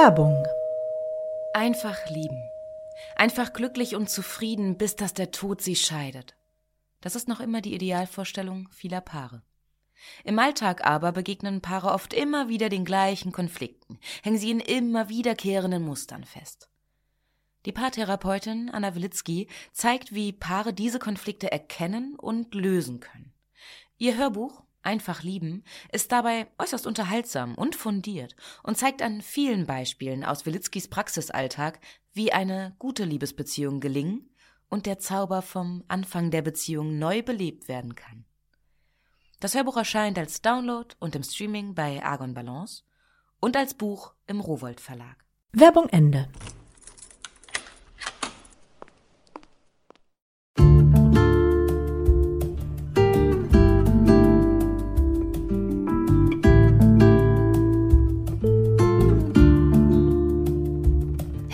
Werbung. Einfach lieben. Einfach glücklich und zufrieden, bis dass der Tod sie scheidet. Das ist noch immer die Idealvorstellung vieler Paare. Im Alltag aber begegnen Paare oft immer wieder den gleichen Konflikten, hängen sie in immer wiederkehrenden Mustern fest. Die Paartherapeutin Anna Wilitzki zeigt, wie Paare diese Konflikte erkennen und lösen können. Ihr Hörbuch Einfach lieben ist dabei äußerst unterhaltsam und fundiert und zeigt an vielen Beispielen aus Wilitzkis Praxisalltag, wie eine gute Liebesbeziehung gelingen und der Zauber vom Anfang der Beziehung neu belebt werden kann. Das Hörbuch erscheint als Download und im Streaming bei Argon Balance und als Buch im Rowold Verlag. Werbung Ende.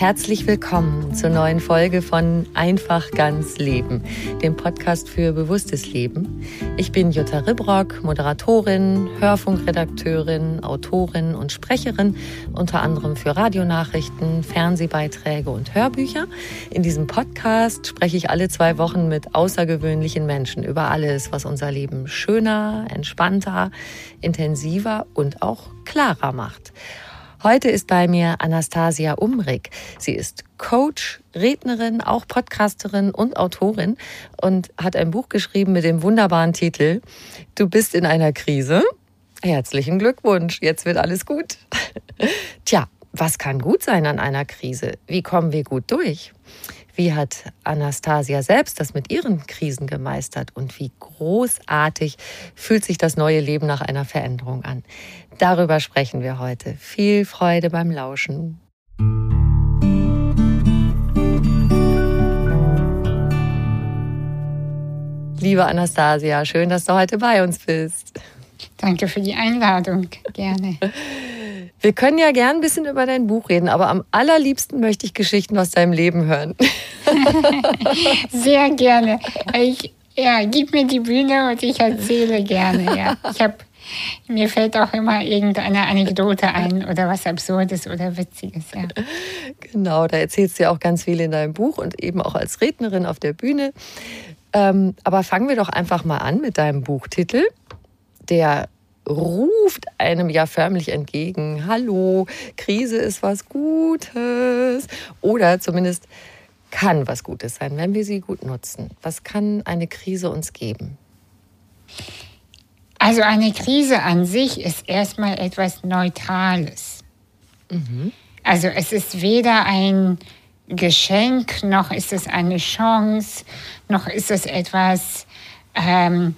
Herzlich willkommen zur neuen Folge von Einfach ganz Leben, dem Podcast für bewusstes Leben. Ich bin Jutta Ribrock, Moderatorin, Hörfunkredakteurin, Autorin und Sprecherin, unter anderem für Radionachrichten, Fernsehbeiträge und Hörbücher. In diesem Podcast spreche ich alle zwei Wochen mit außergewöhnlichen Menschen über alles, was unser Leben schöner, entspannter, intensiver und auch klarer macht. Heute ist bei mir Anastasia Umrig. Sie ist Coach, Rednerin, auch Podcasterin und Autorin und hat ein Buch geschrieben mit dem wunderbaren Titel Du bist in einer Krise. Herzlichen Glückwunsch, jetzt wird alles gut. Tja, was kann gut sein an einer Krise? Wie kommen wir gut durch? Wie hat Anastasia selbst das mit ihren Krisen gemeistert und wie großartig fühlt sich das neue Leben nach einer Veränderung an? Darüber sprechen wir heute. Viel Freude beim Lauschen. Liebe Anastasia, schön, dass du heute bei uns bist. Danke für die Einladung. Gerne. Wir können ja gern ein bisschen über dein Buch reden, aber am allerliebsten möchte ich Geschichten aus deinem Leben hören. Sehr gerne. Ich, ja, gib mir die Bühne und ich erzähle gerne. Ja. Ich habe mir fällt auch immer irgendeine Anekdote ein oder was Absurdes oder Witziges. Ja. Genau, da erzählst du ja auch ganz viel in deinem Buch und eben auch als Rednerin auf der Bühne. Ähm, aber fangen wir doch einfach mal an mit deinem Buchtitel, der ruft einem ja förmlich entgegen, hallo, Krise ist was Gutes. Oder zumindest kann was Gutes sein, wenn wir sie gut nutzen. Was kann eine Krise uns geben? Also eine Krise an sich ist erstmal etwas Neutrales. Mhm. Also es ist weder ein Geschenk, noch ist es eine Chance, noch ist es etwas, ähm,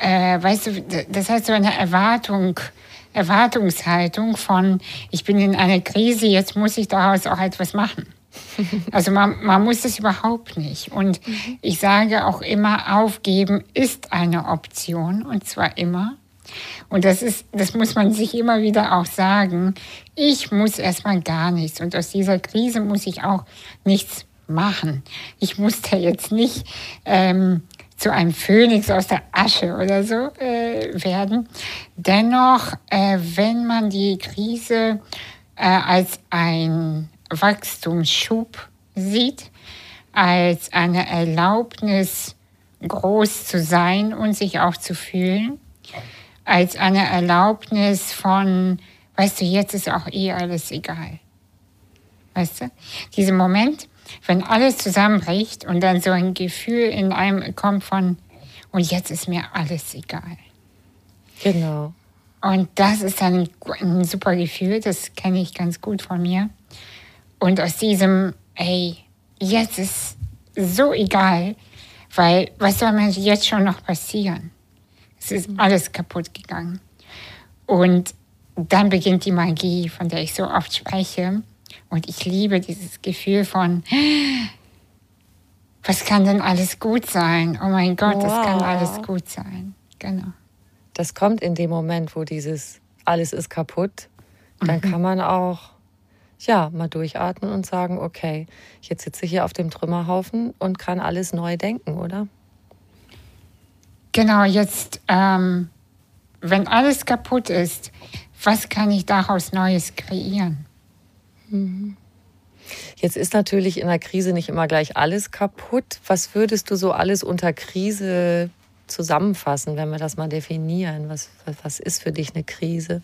äh, weißt du, das heißt so eine Erwartung, Erwartungshaltung von, ich bin in einer Krise, jetzt muss ich daraus auch etwas machen. Also man, man muss es überhaupt nicht. Und mhm. ich sage auch immer, aufgeben ist eine Option und zwar immer. Und das ist, das muss man sich immer wieder auch sagen. Ich muss erstmal gar nichts. Und aus dieser Krise muss ich auch nichts machen. Ich muss da jetzt nicht ähm, zu einem Phönix aus der Asche oder so äh, werden. Dennoch, äh, wenn man die Krise äh, als ein Wachstumsschub sieht, als eine Erlaubnis, groß zu sein und sich auch zu fühlen, als eine Erlaubnis von, weißt du, jetzt ist auch eh alles egal. Weißt du? Dieser Moment, wenn alles zusammenbricht und dann so ein Gefühl in einem kommt von, und jetzt ist mir alles egal. Genau. Und das ist dann ein, super Gefühl, das kenne ich ganz gut von mir. Und aus diesem, ey, jetzt ist so egal, weil was soll mir jetzt schon noch passieren? Es ist alles kaputt gegangen. Und dann beginnt die Magie, von der ich so oft spreche. Und ich liebe dieses Gefühl von, was kann denn alles gut sein? Oh mein Gott, wow. das kann alles gut sein. Genau. Das kommt in dem Moment, wo dieses alles ist kaputt. Dann mhm. kann man auch ja, mal durchatmen und sagen, okay, jetzt sitze ich hier auf dem Trümmerhaufen und kann alles neu denken, oder? Genau, jetzt, ähm, wenn alles kaputt ist, was kann ich daraus Neues kreieren? Mhm. Jetzt ist natürlich in der Krise nicht immer gleich alles kaputt. Was würdest du so alles unter Krise zusammenfassen, wenn wir das mal definieren? Was, was ist für dich eine Krise?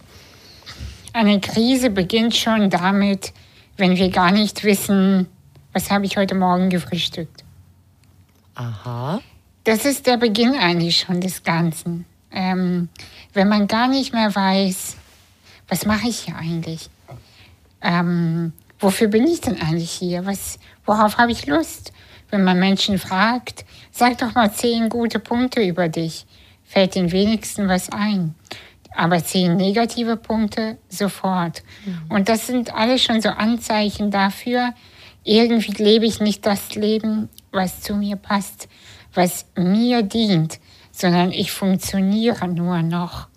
Eine Krise beginnt schon damit, wenn wir gar nicht wissen, was habe ich heute Morgen gefrühstückt. Aha. Das ist der Beginn eigentlich schon des Ganzen. Ähm, wenn man gar nicht mehr weiß, was mache ich hier eigentlich? Ähm, wofür bin ich denn eigentlich hier? Was, worauf habe ich Lust? Wenn man Menschen fragt, sag doch mal zehn gute Punkte über dich, fällt den wenigsten was ein. Aber zehn negative Punkte sofort. Mhm. Und das sind alle schon so Anzeichen dafür, irgendwie lebe ich nicht das Leben, was zu mir passt, was mir dient, sondern ich funktioniere nur noch.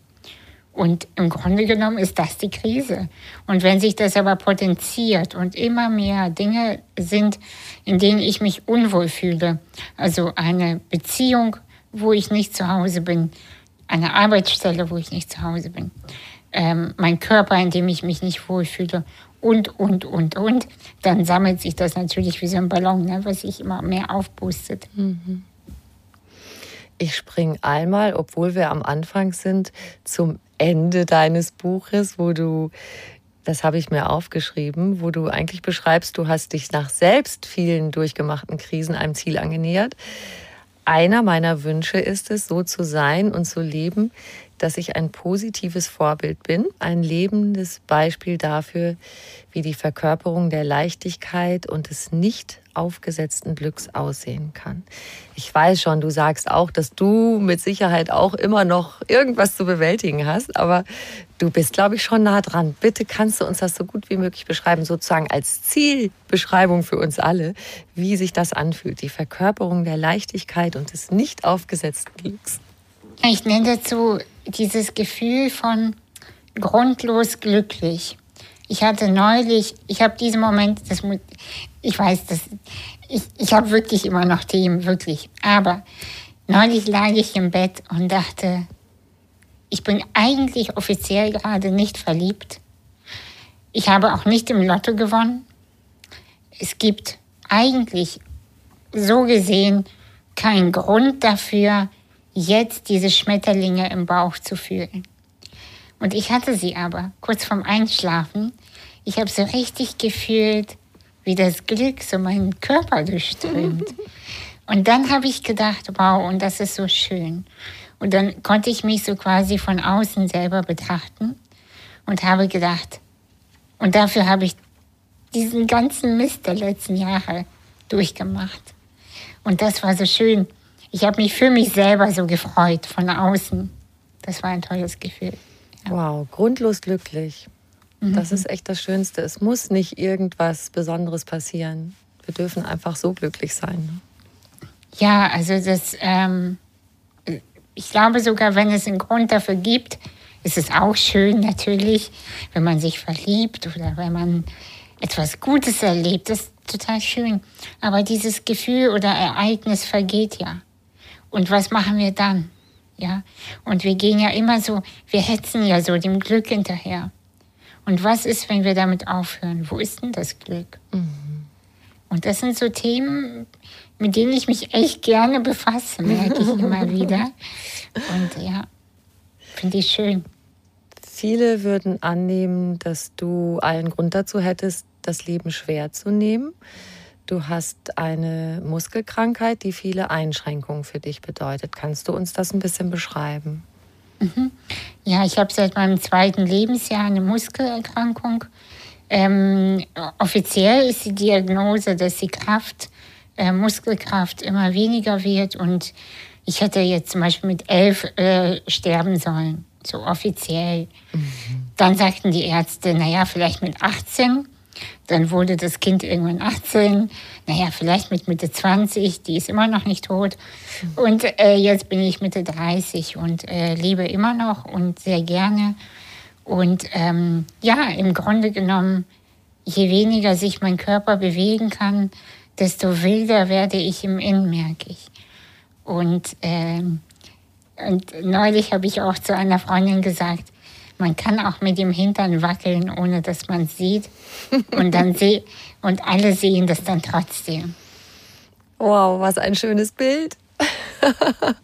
Und im Grunde genommen ist das die Krise. Und wenn sich das aber potenziert und immer mehr Dinge sind, in denen ich mich unwohl fühle, also eine Beziehung, wo ich nicht zu Hause bin, eine Arbeitsstelle, wo ich nicht zu Hause bin, ähm, mein Körper, in dem ich mich nicht wohlfühle und, und, und, und, dann sammelt sich das natürlich wie so ein Ballon, ne, was sich immer mehr aufpustet. Mhm. Ich springe einmal, obwohl wir am Anfang sind, zum Ende deines Buches, wo du, das habe ich mir aufgeschrieben, wo du eigentlich beschreibst, du hast dich nach selbst vielen durchgemachten Krisen einem Ziel angenähert. Einer meiner Wünsche ist es, so zu sein und zu leben, dass ich ein positives Vorbild bin, ein lebendes Beispiel dafür, wie die Verkörperung der Leichtigkeit und des nicht aufgesetzten Glücks aussehen kann. Ich weiß schon, du sagst auch, dass du mit Sicherheit auch immer noch irgendwas zu bewältigen hast, aber du bist, glaube ich, schon nah dran. Bitte kannst du uns das so gut wie möglich beschreiben, sozusagen als Zielbeschreibung für uns alle, wie sich das anfühlt, die Verkörperung der Leichtigkeit und des nicht aufgesetzten Glücks. Ich nenne dazu dieses Gefühl von grundlos glücklich. Ich hatte neulich, ich habe diesen Moment, das, ich weiß, das, ich, ich habe wirklich immer noch Themen, wirklich. Aber neulich lag ich im Bett und dachte, ich bin eigentlich offiziell gerade nicht verliebt. Ich habe auch nicht im Lotto gewonnen. Es gibt eigentlich so gesehen keinen Grund dafür, jetzt diese Schmetterlinge im Bauch zu fühlen. Und ich hatte sie aber kurz vorm Einschlafen. Ich habe so richtig gefühlt, wie das Glück so meinen Körper durchströmt. Und dann habe ich gedacht, wow, und das ist so schön. Und dann konnte ich mich so quasi von außen selber betrachten und habe gedacht, und dafür habe ich diesen ganzen Mist der letzten Jahre durchgemacht. Und das war so schön ich habe mich für mich selber so gefreut von außen. Das war ein tolles Gefühl. Ja. Wow, grundlos glücklich. Mhm. Das ist echt das Schönste. Es muss nicht irgendwas Besonderes passieren. Wir dürfen einfach so glücklich sein. Ne? Ja, also das, ähm, ich glaube sogar, wenn es einen Grund dafür gibt, ist es auch schön natürlich, wenn man sich verliebt oder wenn man etwas Gutes erlebt. Das ist total schön. Aber dieses Gefühl oder Ereignis vergeht ja. Und was machen wir dann? Ja, und wir gehen ja immer so, wir hetzen ja so dem Glück hinterher. Und was ist, wenn wir damit aufhören? Wo ist denn das Glück? Mhm. Und das sind so Themen, mit denen ich mich echt gerne befasse, merke ich immer wieder. Und ja, finde ich schön. Viele würden annehmen, dass du allen Grund dazu hättest, das Leben schwer zu nehmen. Du hast eine Muskelkrankheit, die viele Einschränkungen für dich bedeutet. Kannst du uns das ein bisschen beschreiben? Mhm. Ja, ich habe seit meinem zweiten Lebensjahr eine Muskelerkrankung. Ähm, offiziell ist die Diagnose, dass die Kraft, äh, Muskelkraft immer weniger wird und ich hätte jetzt zum Beispiel mit elf äh, sterben sollen. so offiziell. Mhm. Dann sagten die Ärzte, naja, vielleicht mit 18. Dann wurde das Kind irgendwann 18. Naja, vielleicht mit Mitte 20. Die ist immer noch nicht tot. Und äh, jetzt bin ich Mitte 30 und äh, lebe immer noch und sehr gerne. Und ähm, ja, im Grunde genommen, je weniger sich mein Körper bewegen kann, desto wilder werde ich im Innen, merke ich. Und, ähm, und neulich habe ich auch zu einer Freundin gesagt, man kann auch mit dem Hintern wackeln, ohne dass man es sieht. Und, dann seh und alle sehen das dann trotzdem. Wow, was ein schönes Bild.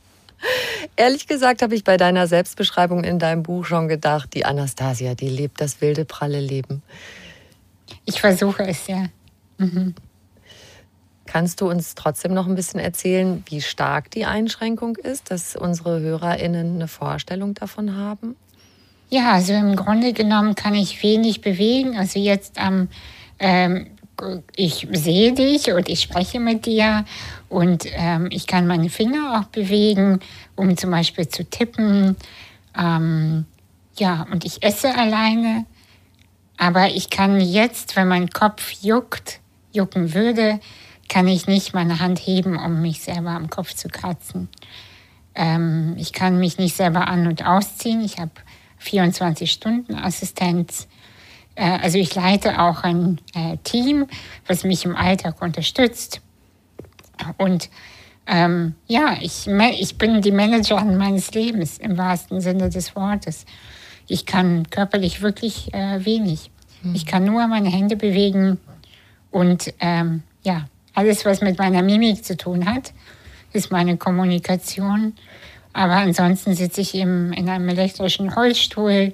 Ehrlich gesagt habe ich bei deiner Selbstbeschreibung in deinem Buch schon gedacht, die Anastasia, die lebt das wilde, pralle Leben. Ich versuche es, ja. Mhm. Kannst du uns trotzdem noch ein bisschen erzählen, wie stark die Einschränkung ist, dass unsere HörerInnen eine Vorstellung davon haben? Ja, also im Grunde genommen kann ich wenig bewegen. Also jetzt am, ähm, ich sehe dich und ich spreche mit dir und ähm, ich kann meine Finger auch bewegen, um zum Beispiel zu tippen. Ähm, ja, und ich esse alleine. Aber ich kann jetzt, wenn mein Kopf juckt, jucken würde, kann ich nicht meine Hand heben, um mich selber am Kopf zu kratzen. Ähm, ich kann mich nicht selber an- und ausziehen. Ich habe 24-Stunden-Assistenz. Äh, also ich leite auch ein äh, Team, was mich im Alltag unterstützt. Und ähm, ja, ich, ich bin die Managerin meines Lebens im wahrsten Sinne des Wortes. Ich kann körperlich wirklich äh, wenig. Mhm. Ich kann nur meine Hände bewegen und ähm, ja, alles, was mit meiner Mimik zu tun hat, ist meine Kommunikation. Aber ansonsten sitze ich eben in einem elektrischen Holzstuhl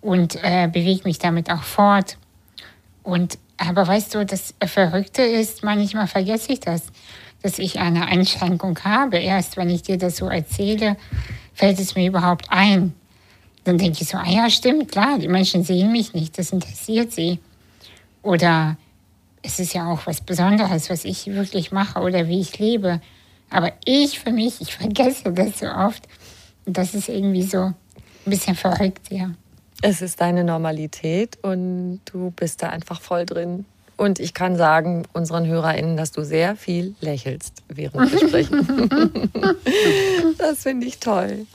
und äh, bewege mich damit auch fort. Und aber weißt du, das Verrückte ist, manchmal vergesse ich das, dass ich eine Einschränkung habe. Erst wenn ich dir das so erzähle, fällt es mir überhaupt ein. Dann denke ich so, ah ja, stimmt, klar, die Menschen sehen mich nicht, das interessiert sie. Oder es ist ja auch was Besonderes, was ich wirklich mache oder wie ich lebe. Aber ich für mich, ich vergesse das so oft. Und das ist irgendwie so ein bisschen verrückt, ja. Es ist deine Normalität und du bist da einfach voll drin. Und ich kann sagen unseren HörerInnen, dass du sehr viel lächelst, während wir sprechen. das finde ich toll.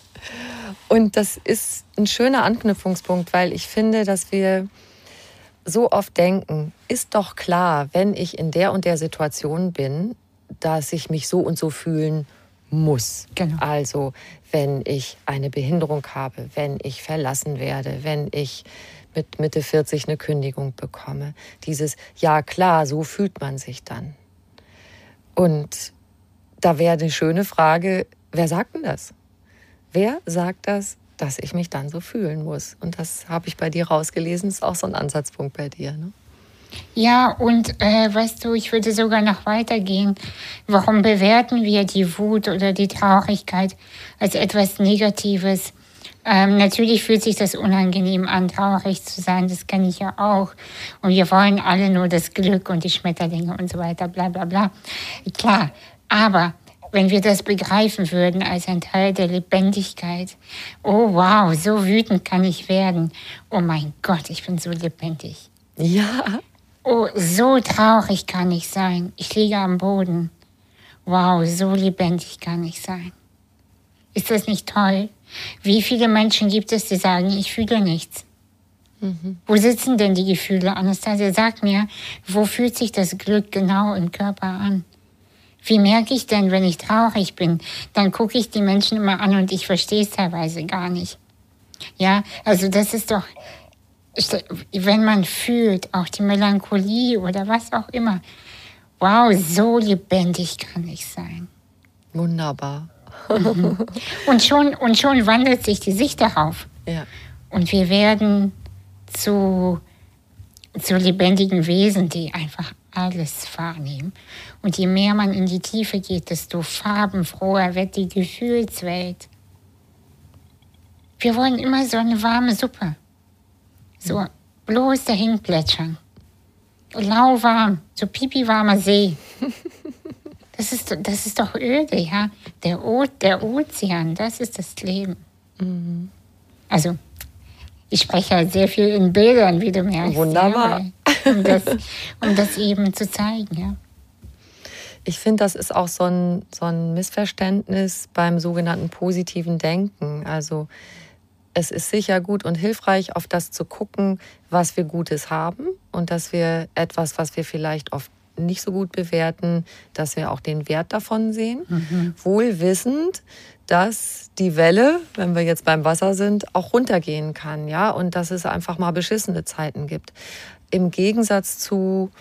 Und das ist ein schöner Anknüpfungspunkt, weil ich finde, dass wir so oft denken, ist doch klar, wenn ich in der und der Situation bin, dass ich mich so und so fühlen muss. Genau. Also wenn ich eine Behinderung habe, wenn ich verlassen werde, wenn ich mit Mitte 40 eine Kündigung bekomme. Dieses, ja klar, so fühlt man sich dann. Und da wäre eine schöne Frage, wer sagt denn das? Wer sagt das dass ich mich dann so fühlen muss. Und das habe ich bei dir rausgelesen, ist auch so ein Ansatzpunkt bei dir. Ne? Ja, und äh, weißt du, ich würde sogar noch weitergehen. Warum bewerten wir die Wut oder die Traurigkeit als etwas Negatives? Ähm, natürlich fühlt sich das unangenehm an, traurig zu sein, das kenne ich ja auch. Und wir wollen alle nur das Glück und die Schmetterlinge und so weiter, bla bla bla. Klar, aber wenn wir das begreifen würden als ein Teil der Lebendigkeit. Oh wow, so wütend kann ich werden. Oh mein Gott, ich bin so lebendig. Ja. Oh, so traurig kann ich sein. Ich liege am Boden. Wow, so lebendig kann ich sein. Ist das nicht toll? Wie viele Menschen gibt es, die sagen, ich fühle nichts? Mhm. Wo sitzen denn die Gefühle? Anastasia, sag mir, wo fühlt sich das Glück genau im Körper an? Wie merke ich denn, wenn ich traurig bin? Dann gucke ich die Menschen immer an und ich verstehe es teilweise gar nicht. Ja, also das ist doch, wenn man fühlt, auch die Melancholie oder was auch immer. Wow, so lebendig kann ich sein. Wunderbar. Mhm. Und, schon, und schon wandelt sich die Sicht darauf. Ja. Und wir werden zu, zu lebendigen Wesen, die einfach alles wahrnehmen. Und je mehr man in die Tiefe geht, desto farbenfroher wird die Gefühlswelt. Wir wollen immer so eine warme Suppe. So bloß dahin plätschern. Lauwarm, so pipi-warmer See. Das ist, das ist doch öde, ja. Der, o der Ozean, das ist das Leben. Mhm. Also ich spreche ja sehr viel in Bildern, wie du merkst. Wunderbar. Ja, um, das, um das eben zu zeigen, ja. Ich finde, das ist auch so ein, so ein Missverständnis beim sogenannten positiven Denken. Also es ist sicher gut und hilfreich, auf das zu gucken, was wir Gutes haben und dass wir etwas, was wir vielleicht oft nicht so gut bewerten, dass wir auch den Wert davon sehen. Mhm. Wohl wissend, dass die Welle, wenn wir jetzt beim Wasser sind, auch runtergehen kann, ja, und dass es einfach mal beschissene Zeiten gibt. Im Gegensatz zu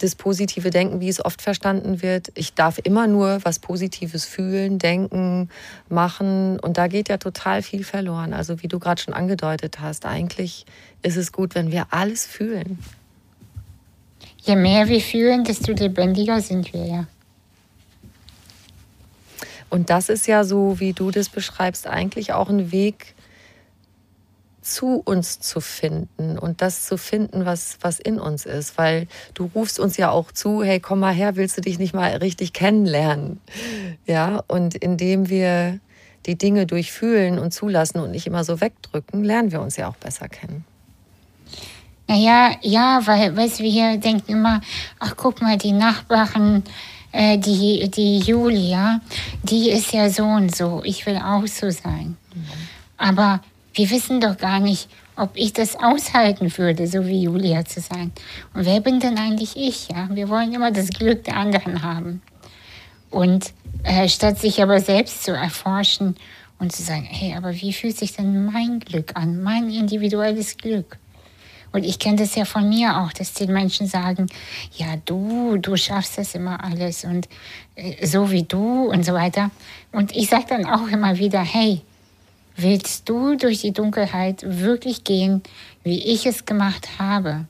das positive Denken, wie es oft verstanden wird. Ich darf immer nur was Positives fühlen, denken, machen. Und da geht ja total viel verloren. Also wie du gerade schon angedeutet hast, eigentlich ist es gut, wenn wir alles fühlen. Je mehr wir fühlen, desto lebendiger sind wir ja. Und das ist ja so, wie du das beschreibst, eigentlich auch ein Weg, zu uns zu finden und das zu finden, was, was in uns ist. Weil du rufst uns ja auch zu, hey, komm mal her, willst du dich nicht mal richtig kennenlernen? Ja, und indem wir die Dinge durchfühlen und zulassen und nicht immer so wegdrücken, lernen wir uns ja auch besser kennen. Naja, ja, weil weißt, wir denken immer, ach guck mal, die Nachbarin, äh, die, die Julia, die ist ja so und so, ich will auch so sein. Mhm. Aber wir wissen doch gar nicht, ob ich das aushalten würde, so wie Julia zu sein. Und wer bin denn eigentlich ich? Ja? Wir wollen immer das Glück der anderen haben. Und äh, statt sich aber selbst zu erforschen und zu sagen, hey, aber wie fühlt sich denn mein Glück an, mein individuelles Glück? Und ich kenne das ja von mir auch, dass die Menschen sagen, ja, du, du schaffst das immer alles und äh, so wie du und so weiter. Und ich sage dann auch immer wieder, hey, Willst du durch die Dunkelheit wirklich gehen, wie ich es gemacht habe?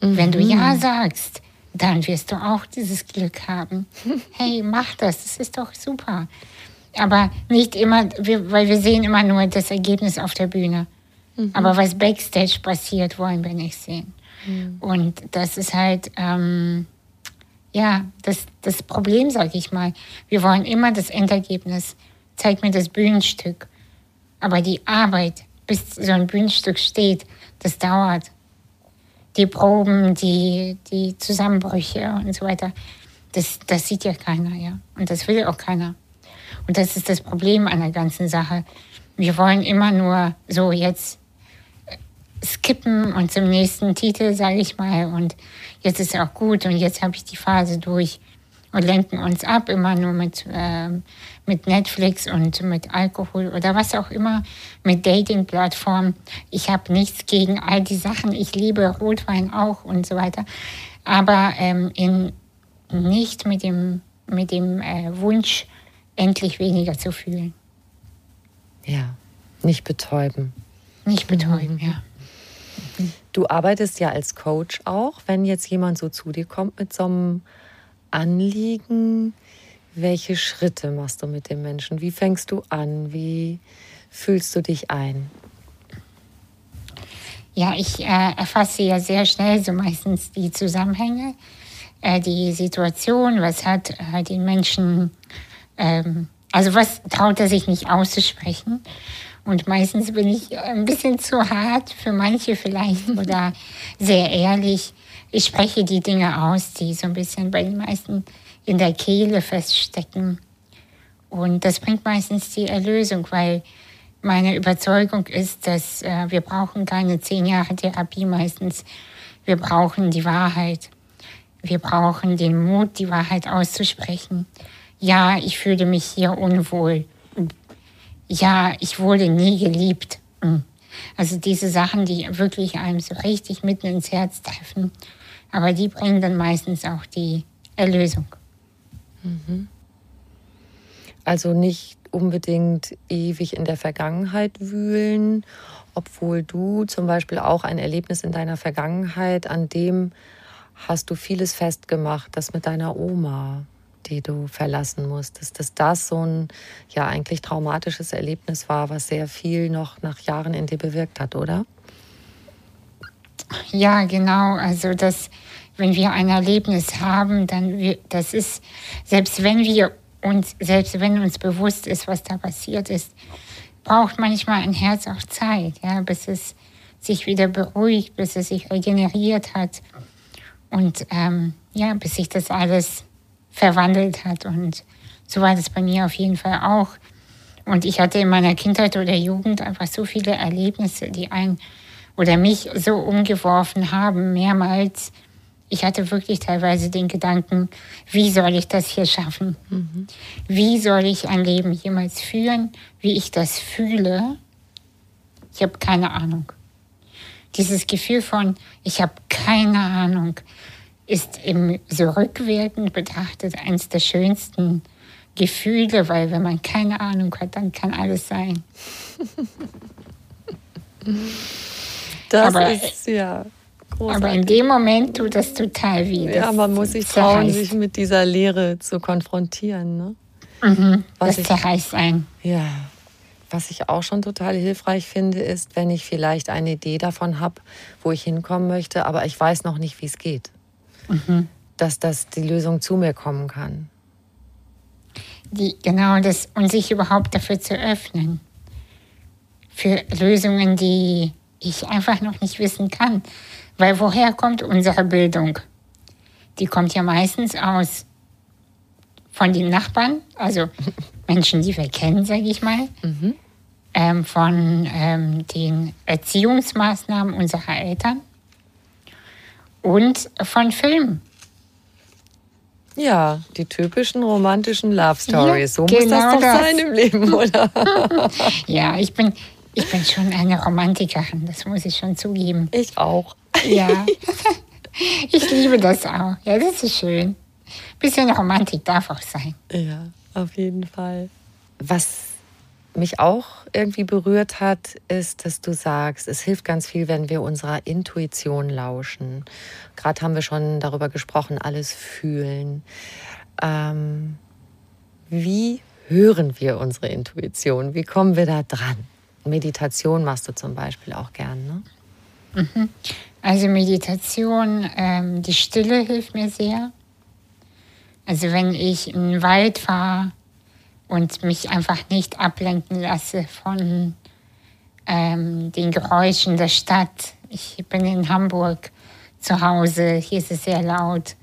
Mhm. Wenn du Ja sagst, dann wirst du auch dieses Glück haben. Hey, mach das, das ist doch super. Aber nicht immer, weil wir sehen immer nur das Ergebnis auf der Bühne. Mhm. Aber was backstage passiert, wollen wir nicht sehen. Mhm. Und das ist halt, ähm, ja, das, das Problem, sage ich mal. Wir wollen immer das Endergebnis. Zeig mir das Bühnenstück. Aber die Arbeit, bis so ein Bühnenstück steht, das dauert. Die Proben, die, die Zusammenbrüche und so weiter, das, das sieht ja keiner, ja. Und das will auch keiner. Und das ist das Problem an der ganzen Sache. Wir wollen immer nur so jetzt äh, skippen und zum nächsten Titel, sage ich mal. Und jetzt ist auch gut und jetzt habe ich die Phase durch und lenken uns ab, immer nur mit, äh, mit Netflix und mit Alkohol oder was auch immer, mit Dating-Plattformen. Ich habe nichts gegen all die Sachen. Ich liebe Rotwein auch und so weiter. Aber ähm, in, nicht mit dem, mit dem äh, Wunsch, endlich weniger zu fühlen. Ja, nicht betäuben. Nicht betäuben, ja. Du arbeitest ja als Coach auch, wenn jetzt jemand so zu dir kommt mit so einem Anliegen, welche Schritte machst du mit dem Menschen? Wie fängst du an? Wie fühlst du dich ein? Ja, ich äh, erfasse ja sehr schnell so meistens die Zusammenhänge, äh, die Situation, was hat äh, den Menschen, ähm, also was traut er sich nicht auszusprechen. Und meistens bin ich ein bisschen zu hart für manche vielleicht oder sehr ehrlich ich spreche die Dinge aus, die so ein bisschen bei den meisten in der Kehle feststecken. Und das bringt meistens die Erlösung, weil meine Überzeugung ist, dass äh, wir brauchen keine zehn Jahre Therapie meistens. Wir brauchen die Wahrheit. Wir brauchen den Mut, die Wahrheit auszusprechen. Ja, ich fühle mich hier unwohl. Ja, ich wurde nie geliebt. Hm. Also diese Sachen, die wirklich einem so richtig mitten ins Herz treffen. Aber die bringen dann meistens auch die Erlösung. Mhm. Also nicht unbedingt ewig in der Vergangenheit wühlen, obwohl du zum Beispiel auch ein Erlebnis in deiner Vergangenheit, an dem hast du vieles festgemacht, das mit deiner Oma, die du verlassen musstest, dass das so ein ja eigentlich traumatisches Erlebnis war, was sehr viel noch nach Jahren in dir bewirkt hat, oder? Ja, genau. Also das, wenn wir ein Erlebnis haben, dann das ist, selbst wenn wir uns, selbst wenn uns bewusst ist, was da passiert ist, braucht manchmal ein Herz auch Zeit, ja, bis es sich wieder beruhigt, bis es sich regeneriert hat und ähm, ja, bis sich das alles verwandelt hat. Und so war das bei mir auf jeden Fall auch. Und ich hatte in meiner Kindheit oder Jugend einfach so viele Erlebnisse, die einen oder mich so umgeworfen haben, mehrmals. Ich hatte wirklich teilweise den Gedanken, wie soll ich das hier schaffen? Mhm. Wie soll ich ein Leben jemals führen, wie ich das fühle? Ich habe keine Ahnung. Dieses Gefühl von, ich habe keine Ahnung, ist im so rückwirkend betrachtet eines der schönsten Gefühle, weil wenn man keine Ahnung hat, dann kann alles sein. das aber, ist ja. Großartig. Aber in dem Moment tut das total weh. Ja, man muss sich trauen, zerreißt. sich mit dieser Lehre zu konfrontieren. Ne? Mhm, Was das ich, zerreißt ein. Ja. Was ich auch schon total hilfreich finde, ist, wenn ich vielleicht eine Idee davon habe, wo ich hinkommen möchte, aber ich weiß noch nicht, wie es geht. Mhm. Dass das die Lösung zu mir kommen kann. Die, genau das, und sich überhaupt dafür zu öffnen. Für Lösungen, die ich einfach noch nicht wissen kann. Weil woher kommt unsere Bildung? Die kommt ja meistens aus von den Nachbarn, also Menschen, die wir kennen, sage ich mal, mhm. ähm, von ähm, den Erziehungsmaßnahmen unserer Eltern und von Filmen. Ja, die typischen romantischen Love Stories. Ja, so genau muss das doch das. sein im Leben, oder? ja, ich bin, ich bin schon eine Romantikerin, das muss ich schon zugeben. Ich auch. Ja. Ich liebe das auch. Ja, das ist schön. Bisschen Romantik darf auch sein. Ja, auf jeden Fall. Was mich auch irgendwie berührt hat, ist, dass du sagst, es hilft ganz viel, wenn wir unserer Intuition lauschen. Gerade haben wir schon darüber gesprochen, alles fühlen. Ähm, wie hören wir unsere Intuition? Wie kommen wir da dran? Meditation machst du zum Beispiel auch gern, ne? Mhm. Also Meditation, ähm, die Stille hilft mir sehr. Also wenn ich in den Wald fahre und mich einfach nicht ablenken lasse von ähm, den Geräuschen der Stadt. Ich bin in Hamburg zu Hause, hier ist es sehr laut.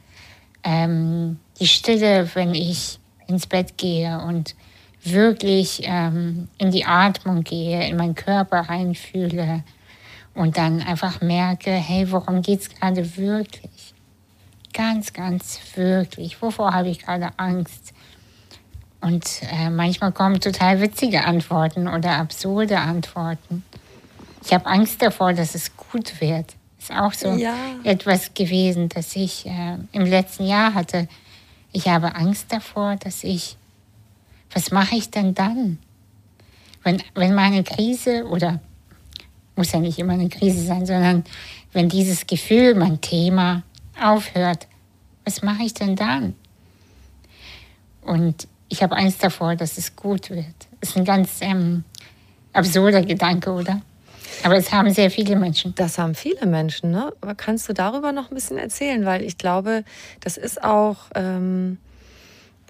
Ähm, die Stille, wenn ich ins Bett gehe und wirklich ähm, in die Atmung gehe, in meinen Körper reinfühle und dann einfach merke, hey, worum geht es gerade wirklich? Ganz, ganz wirklich. Wovor habe ich gerade Angst? Und äh, manchmal kommen total witzige Antworten oder absurde Antworten. Ich habe Angst davor, dass es gut wird. Ist auch so ja. etwas gewesen, das ich äh, im letzten Jahr hatte. Ich habe Angst davor, dass ich was mache ich denn dann? Wenn, wenn meine Krise, oder muss ja nicht immer eine Krise sein, sondern wenn dieses Gefühl, mein Thema aufhört, was mache ich denn dann? Und ich habe Angst davor, dass es gut wird. Das ist ein ganz ähm, absurder Gedanke, oder? Aber es haben sehr viele Menschen. Das haben viele Menschen, ne? Aber kannst du darüber noch ein bisschen erzählen? Weil ich glaube, das ist auch ähm,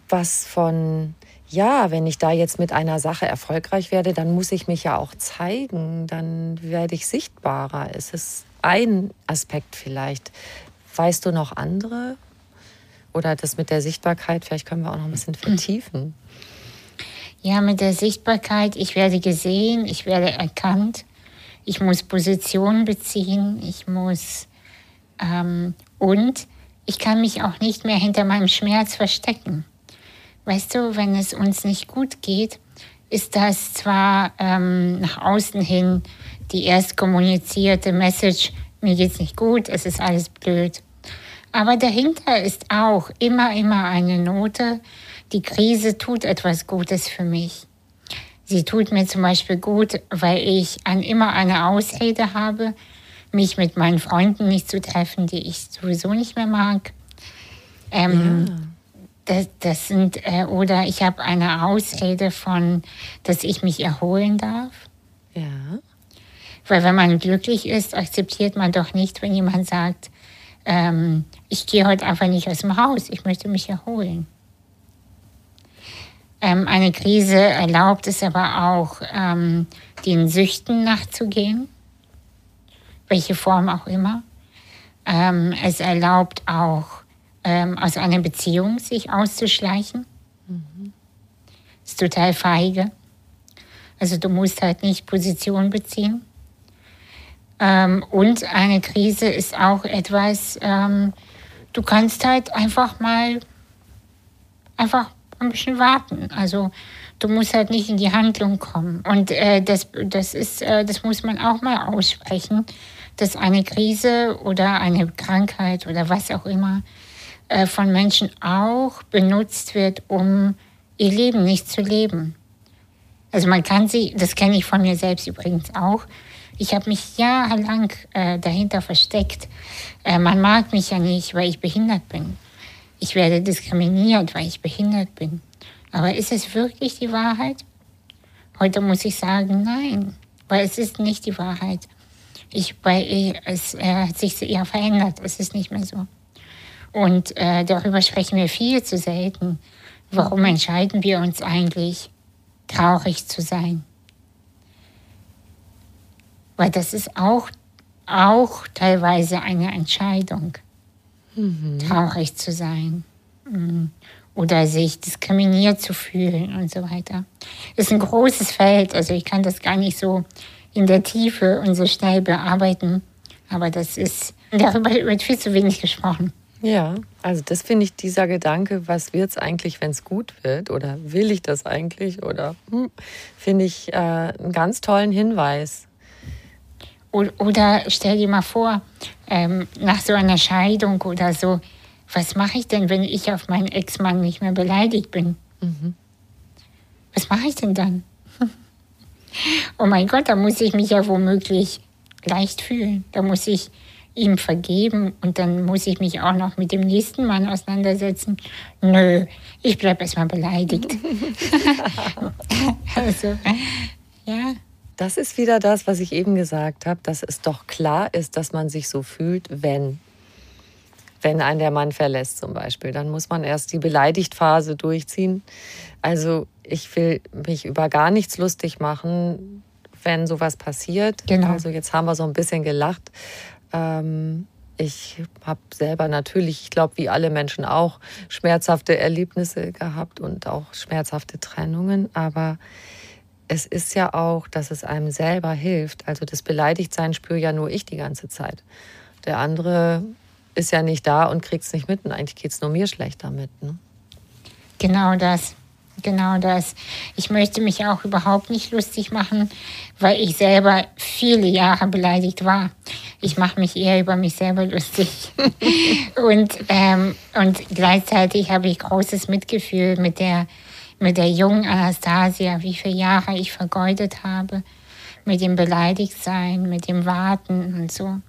was von ja, wenn ich da jetzt mit einer Sache erfolgreich werde, dann muss ich mich ja auch zeigen, dann werde ich sichtbarer. Es ist ein Aspekt vielleicht. Weißt du noch andere? Oder das mit der Sichtbarkeit, vielleicht können wir auch noch ein bisschen vertiefen. Ja, mit der Sichtbarkeit, ich werde gesehen, ich werde erkannt, ich muss Position beziehen, ich muss ähm, und ich kann mich auch nicht mehr hinter meinem Schmerz verstecken. Weißt du, wenn es uns nicht gut geht, ist das zwar ähm, nach außen hin die erst kommunizierte Message, mir geht's nicht gut, es ist alles blöd. Aber dahinter ist auch immer, immer eine Note, die Krise tut etwas Gutes für mich. Sie tut mir zum Beispiel gut, weil ich an immer eine Ausrede habe, mich mit meinen Freunden nicht zu treffen, die ich sowieso nicht mehr mag. Ähm, ja. Das, das sind, äh, oder ich habe eine Ausrede von, dass ich mich erholen darf. Ja. Weil wenn man glücklich ist, akzeptiert man doch nicht, wenn jemand sagt, ähm, ich gehe heute einfach nicht aus dem Haus, ich möchte mich erholen. Ähm, eine Krise erlaubt es aber auch, ähm, den Süchten nachzugehen, welche Form auch immer. Ähm, es erlaubt auch, ähm, aus einer Beziehung sich auszuschleichen. Mhm. Ist total feige. Also du musst halt nicht Position beziehen. Ähm, und eine Krise ist auch etwas, ähm, du kannst halt einfach mal einfach ein bisschen warten. Also du musst halt nicht in die Handlung kommen. Und äh, das, das, ist, äh, das muss man auch mal aussprechen, dass eine Krise oder eine Krankheit oder was auch immer äh, von Menschen auch benutzt wird, um ihr Leben nicht zu leben. Also man kann sie, das kenne ich von mir selbst übrigens auch, ich habe mich jahrelang äh, dahinter versteckt. Äh, man mag mich ja nicht, weil ich behindert bin. Ich werde diskriminiert, weil ich behindert bin. Aber ist es wirklich die Wahrheit? Heute muss ich sagen, nein, weil es ist nicht die Wahrheit. Ich, weil es äh, hat sich eher verändert. Es ist nicht mehr so. Und äh, darüber sprechen wir viel zu selten. Warum entscheiden wir uns eigentlich, traurig zu sein? Weil das ist auch, auch teilweise eine Entscheidung, mhm. traurig zu sein mhm. oder sich diskriminiert zu fühlen und so weiter. Das ist ein großes Feld, also ich kann das gar nicht so in der Tiefe und so schnell bearbeiten, aber das ist, darüber wird viel zu wenig gesprochen. Ja, also das finde ich dieser Gedanke, was wird es eigentlich, wenn es gut wird oder will ich das eigentlich oder hm, finde ich äh, einen ganz tollen Hinweis. Oder stell dir mal vor, ähm, nach so einer Scheidung oder so, was mache ich denn, wenn ich auf meinen Ex-Mann nicht mehr beleidigt bin? Mhm. Was mache ich denn dann? oh mein Gott, da muss ich mich ja womöglich leicht fühlen. Da muss ich ihm vergeben und dann muss ich mich auch noch mit dem nächsten Mann auseinandersetzen. Nö, ich bleibe erstmal beleidigt. also, ja. Das ist wieder das, was ich eben gesagt habe, dass es doch klar ist, dass man sich so fühlt, wenn. Wenn ein der Mann verlässt zum Beispiel, dann muss man erst die Beleidigtphase durchziehen. Also ich will mich über gar nichts lustig machen, wenn sowas passiert. Genau. Also jetzt haben wir so ein bisschen gelacht. Ähm, ich habe selber natürlich, ich glaube, wie alle Menschen auch, schmerzhafte Erlebnisse gehabt und auch schmerzhafte Trennungen. Aber es ist ja auch, dass es einem selber hilft. Also das Beleidigtsein spüre ja nur ich die ganze Zeit. Der andere ist ja nicht da und kriegt es nicht mit. Und eigentlich geht es nur mir schlecht damit. Ne? Genau das. Genau das. Ich möchte mich auch überhaupt nicht lustig machen, weil ich selber viele Jahre beleidigt war. Ich mache mich eher über mich selber lustig. und, ähm, und gleichzeitig habe ich großes Mitgefühl mit der mit der jungen Anastasia, wie viele Jahre ich vergeudet habe, mit dem Beleidigtsein, mit dem Warten und so.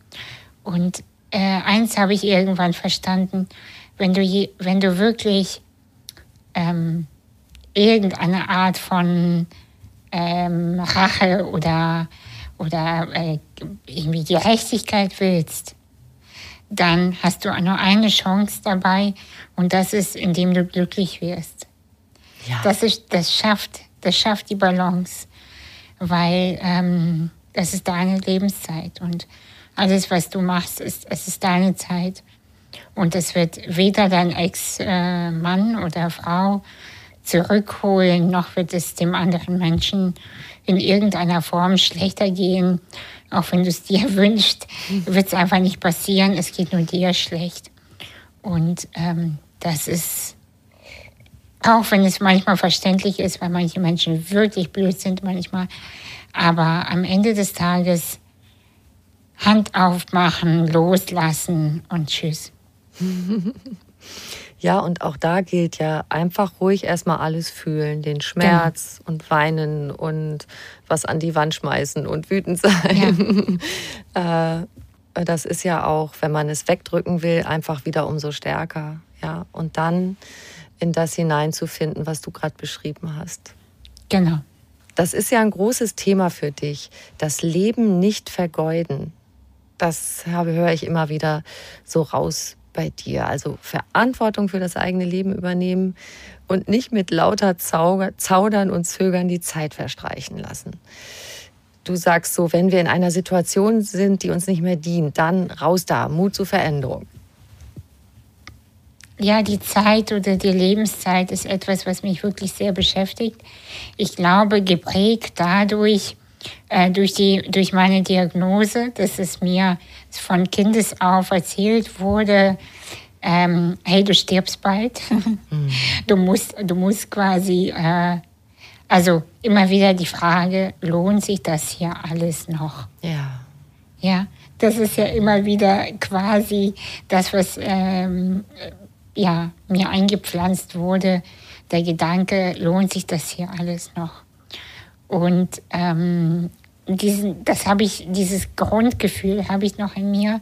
Und äh, eins habe ich irgendwann verstanden, wenn du, je, wenn du wirklich ähm, irgendeine Art von ähm, Rache oder, oder äh, irgendwie Gerechtigkeit willst, dann hast du nur eine Chance dabei und das ist, indem du glücklich wirst. Ja. Das, ist, das, schafft, das schafft die Balance, weil ähm, das ist deine Lebenszeit und alles, was du machst, ist, es ist deine Zeit. Und es wird weder dein Ex-Mann äh, oder Frau zurückholen, noch wird es dem anderen Menschen in irgendeiner Form schlechter gehen. Auch wenn du es dir wünschst, wird es einfach nicht passieren. Es geht nur dir schlecht. Und ähm, das ist auch wenn es manchmal verständlich ist, weil manche Menschen wirklich blöd sind manchmal. Aber am Ende des Tages Hand aufmachen, loslassen und tschüss. Ja, und auch da gilt ja einfach ruhig erstmal alles fühlen, den Schmerz genau. und weinen und was an die Wand schmeißen und wütend sein. Ja. äh, das ist ja auch, wenn man es wegdrücken will, einfach wieder umso stärker. Ja, und dann in das hineinzufinden, was du gerade beschrieben hast. Genau. Das ist ja ein großes Thema für dich. Das Leben nicht vergeuden. Das höre ich immer wieder so raus bei dir? Also Verantwortung für das eigene Leben übernehmen und nicht mit lauter Zaudern und Zögern die Zeit verstreichen lassen. Du sagst so, wenn wir in einer Situation sind, die uns nicht mehr dient, dann raus da, Mut zur Veränderung. Ja, die Zeit oder die Lebenszeit ist etwas, was mich wirklich sehr beschäftigt. Ich glaube, geprägt dadurch, äh, durch, die, durch meine Diagnose, dass es mir von Kindes auf erzählt wurde, ähm, hey, du stirbst bald. Mhm. Du, musst, du musst quasi, äh, also immer wieder die Frage, lohnt sich das hier alles noch? Ja. Ja, das ist ja immer wieder quasi das, was ähm, ja, mir eingepflanzt wurde, der Gedanke, lohnt sich das hier alles noch? Und ähm, diesen, das habe ich, dieses Grundgefühl habe ich noch in mir. Mhm.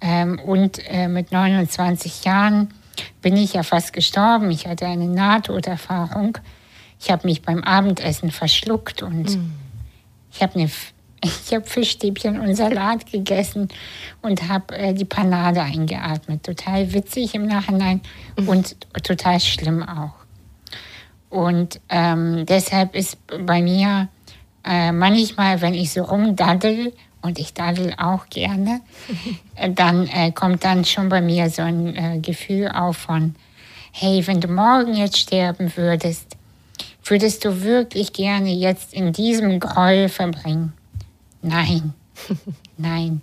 Ähm, und äh, mit 29 Jahren bin ich ja fast gestorben. Ich hatte eine Nahtoderfahrung. Ich habe mich beim Abendessen verschluckt und mhm. ich habe eine ich habe Fischstäbchen und Salat gegessen und habe äh, die Panade eingeatmet. Total witzig im Nachhinein mhm. und total schlimm auch. Und ähm, deshalb ist bei mir äh, manchmal, wenn ich so rumdaddel, und ich daddel auch gerne, dann äh, kommt dann schon bei mir so ein äh, Gefühl auf von, hey, wenn du morgen jetzt sterben würdest, würdest du wirklich gerne jetzt in diesem Groll verbringen? Nein, nein.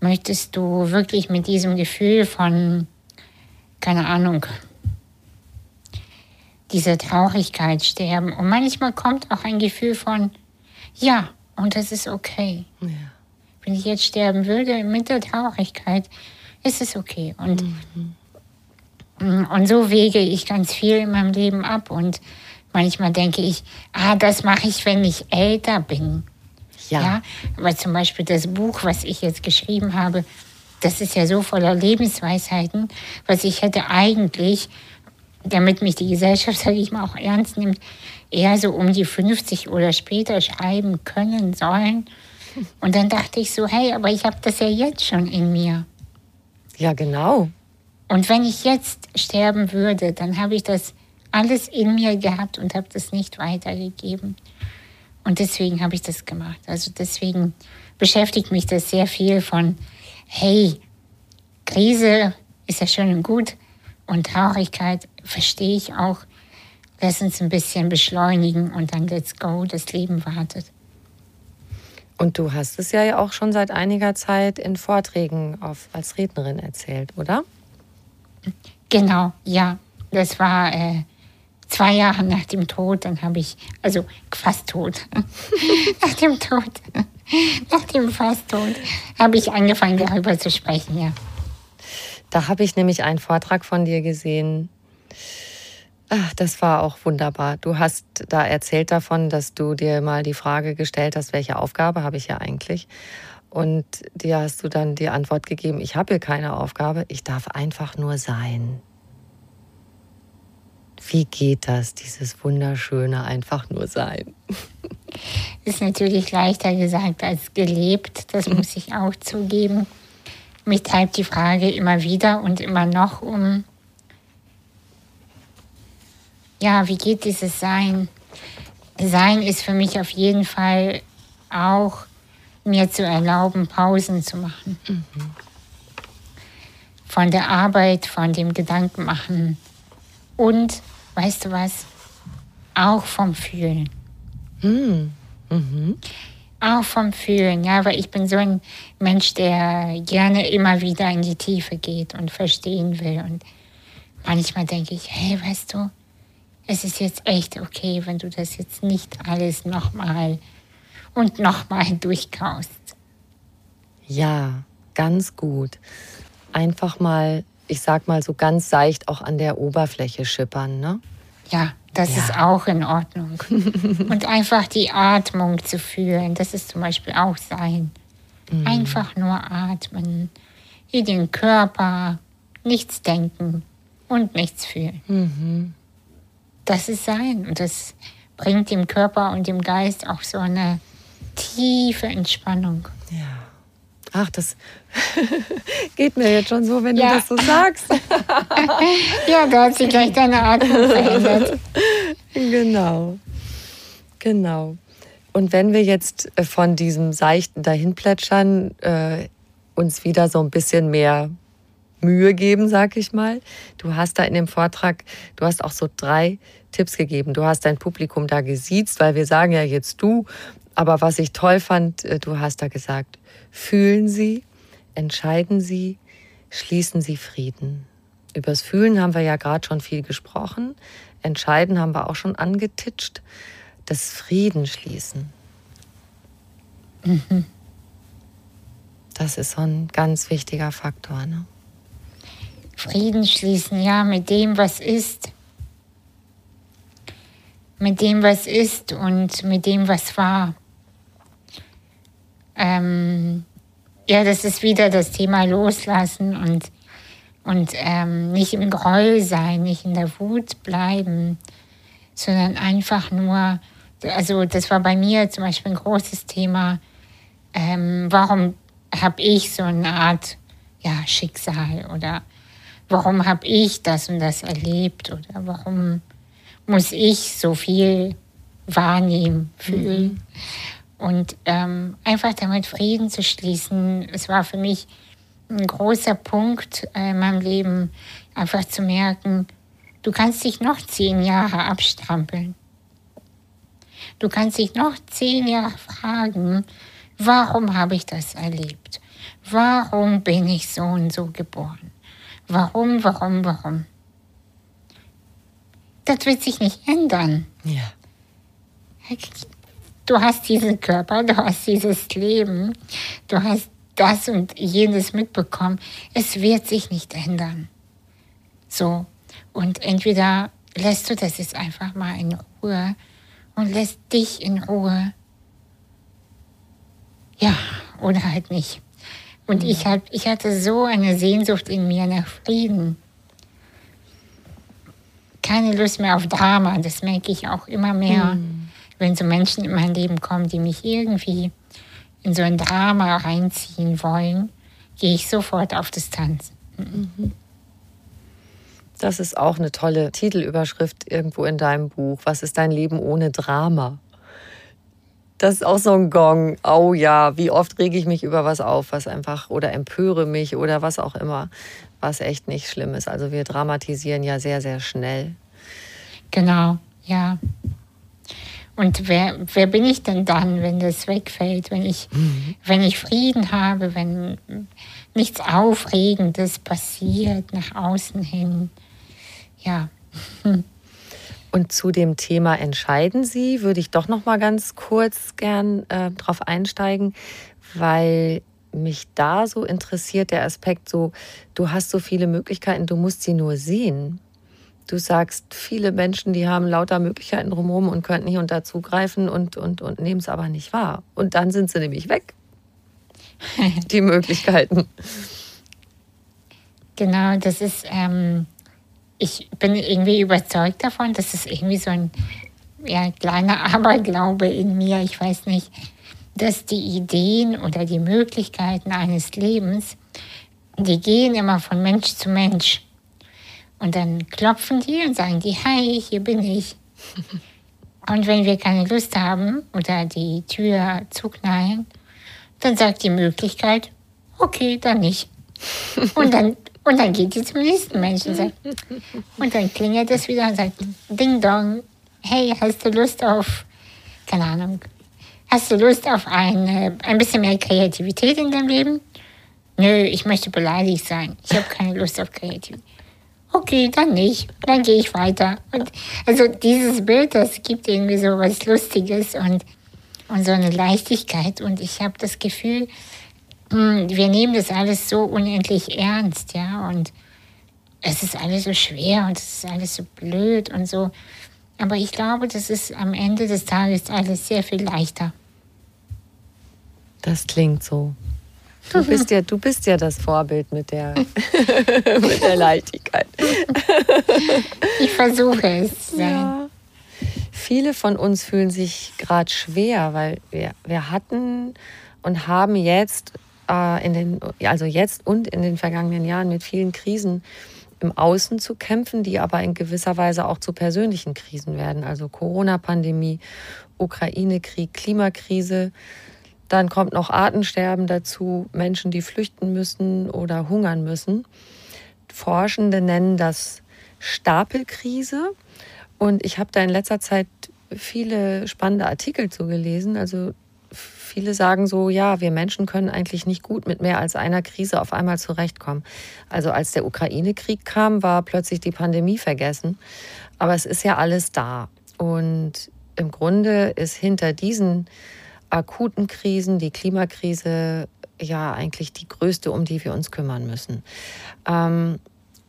Möchtest du wirklich mit diesem Gefühl von, keine Ahnung, dieser Traurigkeit sterben? Und manchmal kommt auch ein Gefühl von, ja, und das ist okay. Ja. Wenn ich jetzt sterben würde mit der Traurigkeit, ist es okay. Und, mhm. und so wege ich ganz viel in meinem Leben ab. Und manchmal denke ich, ah, das mache ich, wenn ich älter bin. Ja. ja. Weil zum Beispiel das Buch, was ich jetzt geschrieben habe, das ist ja so voller Lebensweisheiten, was ich hätte eigentlich, damit mich die Gesellschaft, sage ich mal, auch ernst nimmt, eher so um die 50 oder später schreiben können sollen. Und dann dachte ich so, hey, aber ich habe das ja jetzt schon in mir. Ja, genau. Und wenn ich jetzt sterben würde, dann habe ich das alles in mir gehabt und habe das nicht weitergegeben. Und deswegen habe ich das gemacht. Also deswegen beschäftigt mich das sehr viel von, hey, Krise ist ja schön und gut und Traurigkeit verstehe ich auch. Lass uns ein bisschen beschleunigen und dann let's go, das Leben wartet. Und du hast es ja auch schon seit einiger Zeit in Vorträgen auf, als Rednerin erzählt, oder? Genau, ja. Das war äh, zwei Jahre nach dem Tod, dann habe ich, also fast tot, nach dem Tod, nach dem fast Tod, habe ich angefangen darüber zu sprechen, ja. Da habe ich nämlich einen Vortrag von dir gesehen. Ach, das war auch wunderbar. Du hast da erzählt davon, dass du dir mal die Frage gestellt hast, welche Aufgabe habe ich ja eigentlich? Und dir hast du dann die Antwort gegeben, ich habe hier keine Aufgabe, ich darf einfach nur sein. Wie geht das, dieses wunderschöne einfach nur sein? Ist natürlich leichter gesagt als gelebt, das muss ich auch zugeben. Mich treibt die Frage immer wieder und immer noch um, ja, wie geht dieses Sein? Sein ist für mich auf jeden Fall auch mir zu erlauben, Pausen zu machen. Mhm. Von der Arbeit, von dem Gedankenmachen und weißt du was, auch vom Fühlen. Hm. Mhm. Auch vom Fühlen, ja, weil ich bin so ein Mensch, der gerne immer wieder in die Tiefe geht und verstehen will. Und manchmal denke ich, hey, weißt du, es ist jetzt echt okay, wenn du das jetzt nicht alles nochmal und nochmal durchkaust. Ja, ganz gut. Einfach mal ich sag mal so ganz seicht auch an der Oberfläche schippern, ne? Ja, das ja. ist auch in Ordnung. Und einfach die Atmung zu fühlen, das ist zum Beispiel auch Sein. Mhm. Einfach nur atmen, in den Körper, nichts denken und nichts fühlen. Mhm. Das ist Sein und das bringt dem Körper und dem Geist auch so eine tiefe Entspannung. Ja. Ach, das geht mir jetzt schon so, wenn Ja. du das so sagst. Ja, da hat sich gleich deine Atmung verändert. Genau. Genau. Und wenn wir jetzt äh, von diesem seichten Dahinplätschern äh, uns wieder so ein bisschen mehr Mühe geben, sag ich mal. Du hast da in dem Vortrag, du hast auch so drei Tipps gegeben. Du hast dein Publikum da gesiezt, weil wir sagen ja jetzt du. Aber was ich toll fand, äh, du hast da gesagt, fühlen Sie, entscheiden Sie, schließen Sie Frieden. Übers Fühlen haben wir ja gerade schon viel gesprochen. Entscheiden haben wir auch schon angetitscht. Das Frieden schließen. Das ist so ein ganz wichtiger Faktor. Ne? Frieden schließen, ja, mit dem, was ist. Mit dem, was ist und mit dem, was war. Ähm, ja, das ist wieder das Thema Loslassen und, und ähm, nicht im Groll sein, nicht in der Wut bleiben, sondern einfach nur, also das war bei mir zum Beispiel ein großes Thema, ähm, warum habe ich so eine Art ja, Schicksal oder warum habe ich das und das erlebt oder warum muss ich so viel wahrnehmen, fühlen. Und ähm, einfach damit Frieden zu schließen, es war für mich ein großer Punkt äh, in meinem Leben, einfach zu merken, du kannst dich noch zehn Jahre abstrampeln. Du kannst dich noch zehn Jahre fragen, warum habe ich das erlebt? Warum bin ich so und so geboren? Warum, warum, warum? Das wird sich nicht ändern. Ja. Du hast diesen Körper, du hast dieses Leben, du hast das und jenes mitbekommen. Es wird sich nicht ändern. So. Und entweder lässt du das jetzt einfach mal in Ruhe und lässt dich in Ruhe. Ja, oder halt nicht. Und ich, hab, ich hatte so eine Sehnsucht in mir nach Frieden. Keine Lust mehr auf Drama, das merke ich auch immer mehr, wenn so Menschen in mein Leben kommen, die mich irgendwie in so ein Drama reinziehen wollen, gehe ich sofort auf Distanz. Das ist auch eine tolle Titelüberschrift irgendwo in deinem Buch. Was ist dein Leben ohne Drama? Das ist auch so ein Gong. Oh ja, wie oft rege ich mich über was auf, was einfach oder empöre mich oder was auch immer, was echt nicht schlimm ist. Also wir dramatisieren ja sehr, sehr schnell. Genau, ja. Und wer, wer bin ich denn dann, wenn das wegfällt, wenn ich, wenn ich Frieden habe, wenn nichts Aufregendes passiert nach außen hin? Ja, Und zu dem Thema entscheiden Sie würde ich doch noch mal ganz kurz gern äh, drauf einsteigen, weil mich da so interessiert der Aspekt so, du hast so viele Möglichkeiten, du musst sie nur sehen. Du sagst, viele Menschen, die haben lauter Möglichkeiten drumherum und könnten hier und da zugreifen und, und, und nehmen es aber nicht wahr. Und dann sind sie nämlich weg. Die Möglichkeiten. genau, das ist, ähm, ich bin irgendwie überzeugt davon, dass es irgendwie so ein ja, kleiner Aberglaube in mir, ich weiß nicht, dass die Ideen oder die Möglichkeiten eines Lebens, die gehen immer von Mensch zu Mensch. Und dann klopfen die und sagen die, hi, hier bin ich. Und wenn wir keine Lust haben oder die Tür zuknallen, dann sagt die Möglichkeit, okay, dann nicht. Und dann, und dann geht sie zum nächsten Menschen. und Sagt, und dann klingelt es wieder und sagt, Ding Dong, hey, hast du Lust auf, keine Ahnung, hast du Lust auf ein, ein bisschen mehr Kreativität in deinem Leben? Nö, ich möchte beleidigt sein. Ich habe keine Lust auf Kreativität. Okay, dann nicht. Dann gehe ich weiter. Und also dieses Bild, das gibt irgendwie so was Lustiges und, und so eine Leichtigkeit. Und ich habe das Gefühl, wir nehmen das alles so unendlich ernst, ja. Und es ist alles so schwer und es ist alles so blöd und so. Aber ich glaube, das ist am Ende des Tages alles sehr viel leichter. Das klingt so. Du bist ja, du bist ja das Vorbild mit der, mit der Leichtigkeit. Ich versuche es sein. Ja. Viele von uns fühlen sich gerade schwer, weil wir, wir hatten und haben jetzt in den, also jetzt und in den vergangenen Jahren mit vielen Krisen im Außen zu kämpfen, die aber in gewisser Weise auch zu persönlichen Krisen werden. Also Corona-Pandemie, Ukraine-Krieg, Klimakrise. Dann kommt noch Artensterben dazu, Menschen, die flüchten müssen oder hungern müssen. Forschende nennen das Stapelkrise. Und ich habe da in letzter Zeit viele spannende Artikel zu gelesen. Also viele sagen so, ja, wir Menschen können eigentlich nicht gut mit mehr als einer Krise auf einmal zurechtkommen. Also als der Ukraine-Krieg kam, war plötzlich die Pandemie vergessen. Aber es ist ja alles da. Und im Grunde ist hinter diesen akuten Krisen die Klimakrise ja eigentlich die größte, um die wir uns kümmern müssen. Ähm,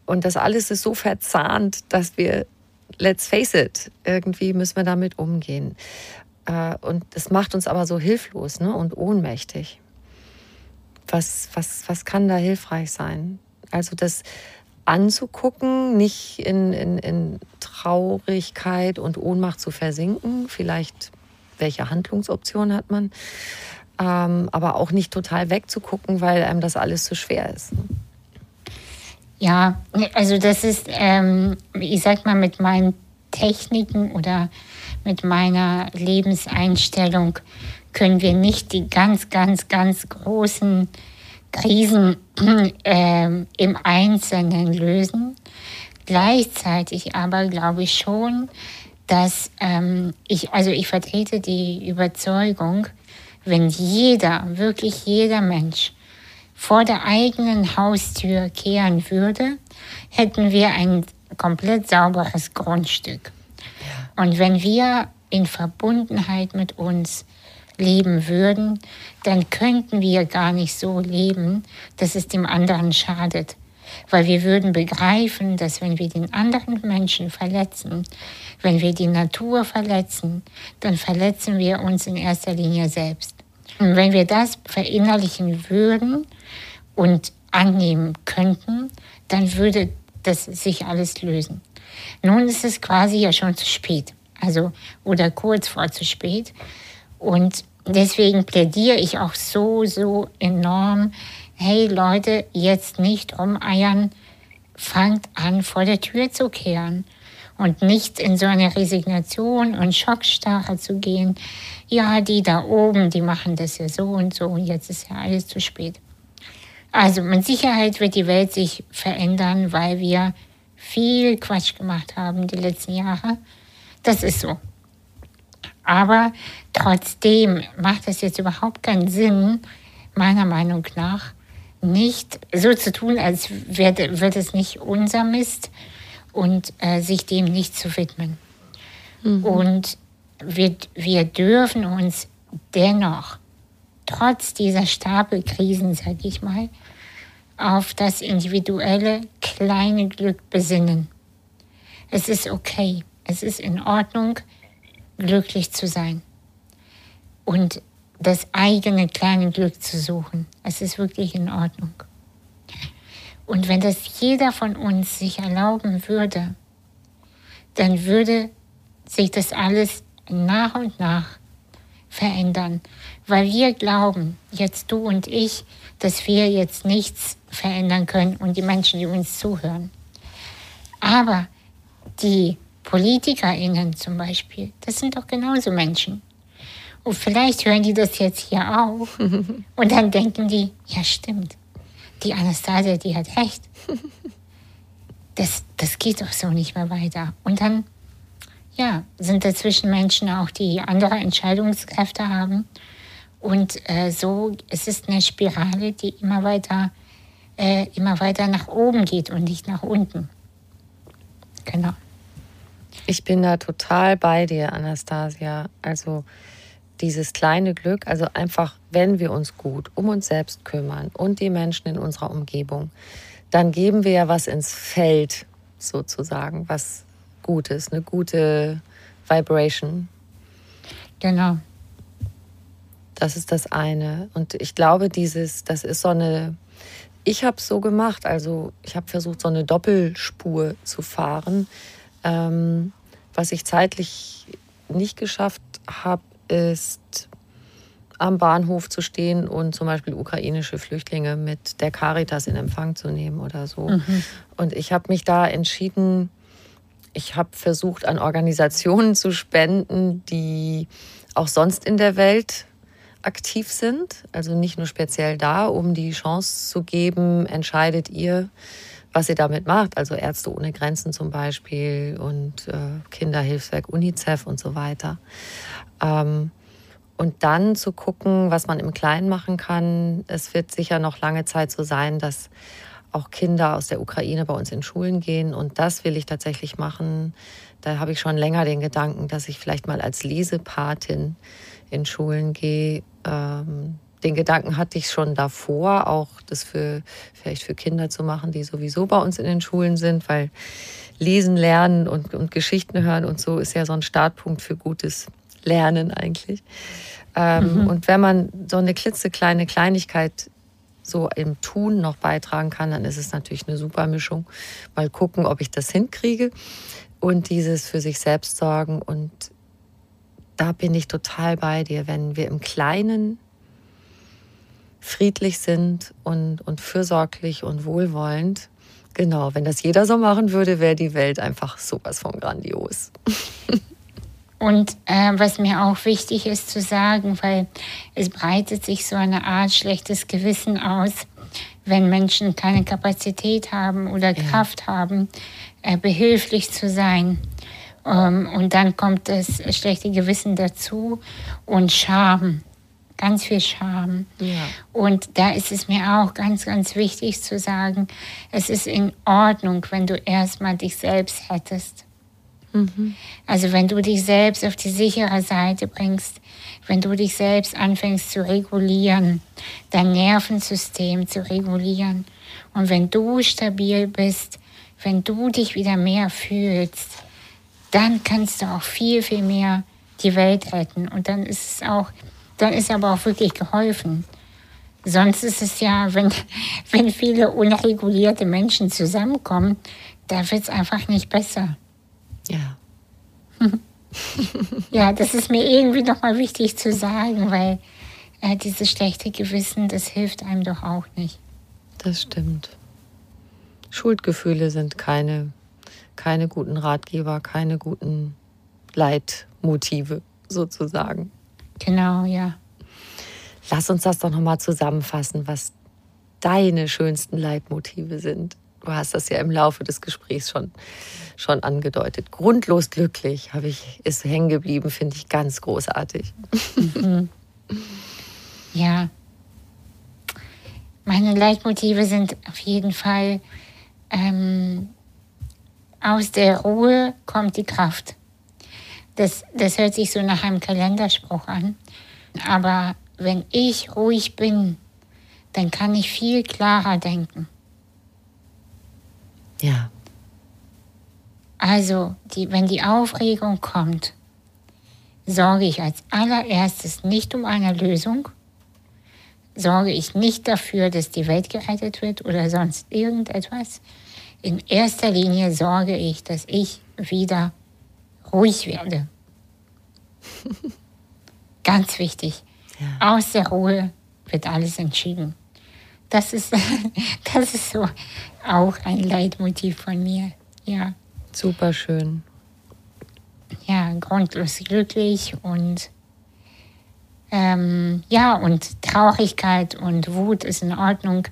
und das alles ist so verzahnt, dass wir, let's face it, irgendwie müssen wir damit umgehen. Äh, und das macht uns aber so hilflos ne, und ohnmächtig. Was, was, was kann da hilfreich sein? Also das anzugucken, nicht in, in, in Traurigkeit und Ohnmacht zu versinken. Vielleicht, welche Handlungsoption hat man? Ähm, aber auch nicht total wegzugucken, weil einem das alles zu schwer ist. Ne? Ja, also das ist, ähm, ich sag mal, mit meinen Techniken oder mit meiner Lebenseinstellung können wir nicht die ganz, ganz, ganz großen Krisen äh, im Einzelnen lösen. Gleichzeitig aber glaube ich schon, dass ähm, ich, also ich vertrete die Überzeugung, wenn jeder, wirklich jeder Mensch vor der eigenen Haustür kehren würde, hätten wir ein komplett sauberes Grundstück. Und wenn wir in Verbundenheit mit uns leben würden, dann könnten wir gar nicht so leben, dass es dem anderen schadet. Weil wir würden begreifen, dass wenn wir den anderen Menschen verletzen, wenn wir die Natur verletzen, dann verletzen wir uns in erster Linie selbst. Und wenn wir das verinnerlichen würden und annehmen könnten, dann würde das sich alles lösen. Nun ist es quasi ja schon zu spät, also oder kurz vor zu spät. Und deswegen plädiere ich auch so, so enorm, hey Leute, jetzt nicht rumeiern, fangt an, vor der Tür zu kehren und nicht in so eine Resignation und Schockstarre zu gehen. Ja, die da oben, die machen das ja so und so und jetzt ist ja alles zu spät. Also mit Sicherheit wird die Welt sich verändern, weil wir viel Quatsch gemacht haben die letzten Jahre. Das ist so. Aber trotzdem macht es jetzt überhaupt keinen Sinn, meiner Meinung nach, nicht so zu tun, als wäre wird es nicht unser Mist und äh, sich dem nicht zu widmen. Mhm. Und wir, wir dürfen uns dennoch, trotz dieser Stapelkrisen, sage ich mal, auf das individuelle kleine Glück besinnen. Es ist okay, es ist in Ordnung, glücklich zu sein und das eigene kleine Glück zu suchen. Es ist wirklich in Ordnung. Und wenn das jeder von uns sich erlauben würde, dann würde sich das alles nach und nach verändern, weil wir glauben, jetzt du und ich, dass wir jetzt nichts verändern können und die Menschen, die uns zuhören. Aber die PolitikerInnen zum Beispiel, das sind doch genauso Menschen. Und vielleicht hören die das jetzt hier auf und dann denken die, ja stimmt, die Anastasia, die hat recht. Das, das geht doch so nicht mehr weiter. Und dann, ja, sind dazwischen Menschen auch, die andere Entscheidungskräfte haben. Und äh, so, es ist eine Spirale, die immer weiter äh, immer weiter nach oben geht und nicht nach unten. Genau. Ich bin da total bei dir, Anastasia. Also dieses kleine Glück, also einfach, wenn wir uns gut um uns selbst kümmern und die Menschen in unserer Umgebung, dann geben wir ja was ins Feld sozusagen, was Gutes, eine gute Vibration. Genau. Das ist das eine. Und ich glaube, dieses, das ist so eine ich habe es so gemacht, also ich habe versucht, so eine Doppelspur zu fahren. Ähm, was ich zeitlich nicht geschafft habe, ist am Bahnhof zu stehen und zum Beispiel ukrainische Flüchtlinge mit der Caritas in Empfang zu nehmen oder so. Mhm. Und ich habe mich da entschieden, ich habe versucht, an Organisationen zu spenden, die auch sonst in der Welt aktiv sind, also nicht nur speziell da, um die Chance zu geben, entscheidet ihr, was ihr damit macht, also Ärzte ohne Grenzen zum Beispiel und äh, Kinderhilfswerk UNICEF und so weiter. Ähm, und dann zu gucken, was man im Kleinen machen kann. Es wird sicher noch lange Zeit so sein, dass auch Kinder aus der Ukraine bei uns in Schulen gehen. Und das will ich tatsächlich machen. Da habe ich schon länger den Gedanken, dass ich vielleicht mal als Lesepatin in Schulen gehe. Ähm, den Gedanken hatte ich schon davor, auch das für vielleicht für Kinder zu machen, die sowieso bei uns in den Schulen sind, weil Lesen, Lernen und, und Geschichten hören und so ist ja so ein Startpunkt für gutes Lernen eigentlich. Ähm, mhm. Und wenn man so eine klitzekleine Kleinigkeit so im Tun noch beitragen kann, dann ist es natürlich eine super Mischung. Mal gucken, ob ich das hinkriege und dieses für sich selbst sorgen. Und da bin ich total bei dir, wenn wir im Kleinen friedlich sind und, und fürsorglich und wohlwollend. Genau, wenn das jeder so machen würde, wäre die Welt einfach sowas von grandios. Und äh, was mir auch wichtig ist zu sagen, weil es breitet sich so eine Art schlechtes Gewissen aus, wenn Menschen keine Kapazität haben oder ja. Kraft haben, äh, behilflich zu sein. Ähm, und dann kommt das schlechte Gewissen dazu und Scham, ganz viel Scham. Ja. Und da ist es mir auch ganz, ganz wichtig zu sagen, es ist in Ordnung, wenn du erstmal dich selbst hättest. Mhm. Also wenn du dich selbst auf die sichere Seite bringst, wenn du dich selbst anfängst zu regulieren, dein Nervensystem zu regulieren und wenn du stabil bist, wenn du dich wieder mehr fühlst, dann kannst du auch viel, viel mehr die Welt retten. Und dann ist es auch, dann ist aber auch wirklich geholfen. Sonst ist es ja, wenn, wenn viele unregulierte Menschen zusammenkommen, da wird es einfach nicht besser. Ja. ja, das ist mir irgendwie nochmal wichtig zu sagen, weil äh, dieses schlechte Gewissen, das hilft einem doch auch nicht. Das stimmt. Schuldgefühle sind keine, keine guten Ratgeber, keine guten Leitmotive sozusagen. Genau, ja. Lass uns das doch nochmal zusammenfassen, was deine schönsten Leitmotive sind. Du hast das ja im Laufe des Gesprächs schon, schon angedeutet. Grundlos glücklich habe ich, ist hängen geblieben, finde ich ganz großartig. Mhm. Ja. Meine Leitmotive sind auf jeden Fall, ähm, aus der Ruhe kommt die Kraft. Das, das hört sich so nach einem Kalenderspruch an. Aber wenn ich ruhig bin, dann kann ich viel klarer denken. Ja. Also, die, wenn die Aufregung kommt, sorge ich als allererstes nicht um eine Lösung, sorge ich nicht dafür, dass die Welt gerettet wird oder sonst irgendetwas. In erster Linie sorge ich, dass ich wieder ruhig werde. Ganz wichtig. Ja. Aus der Ruhe wird alles entschieden. Das ist, das ist so auch ein Leitmotiv von mir. Ja. Super schön. Ja, grundlos glücklich und ähm, ja, und Traurigkeit und Wut ist in Ordnung,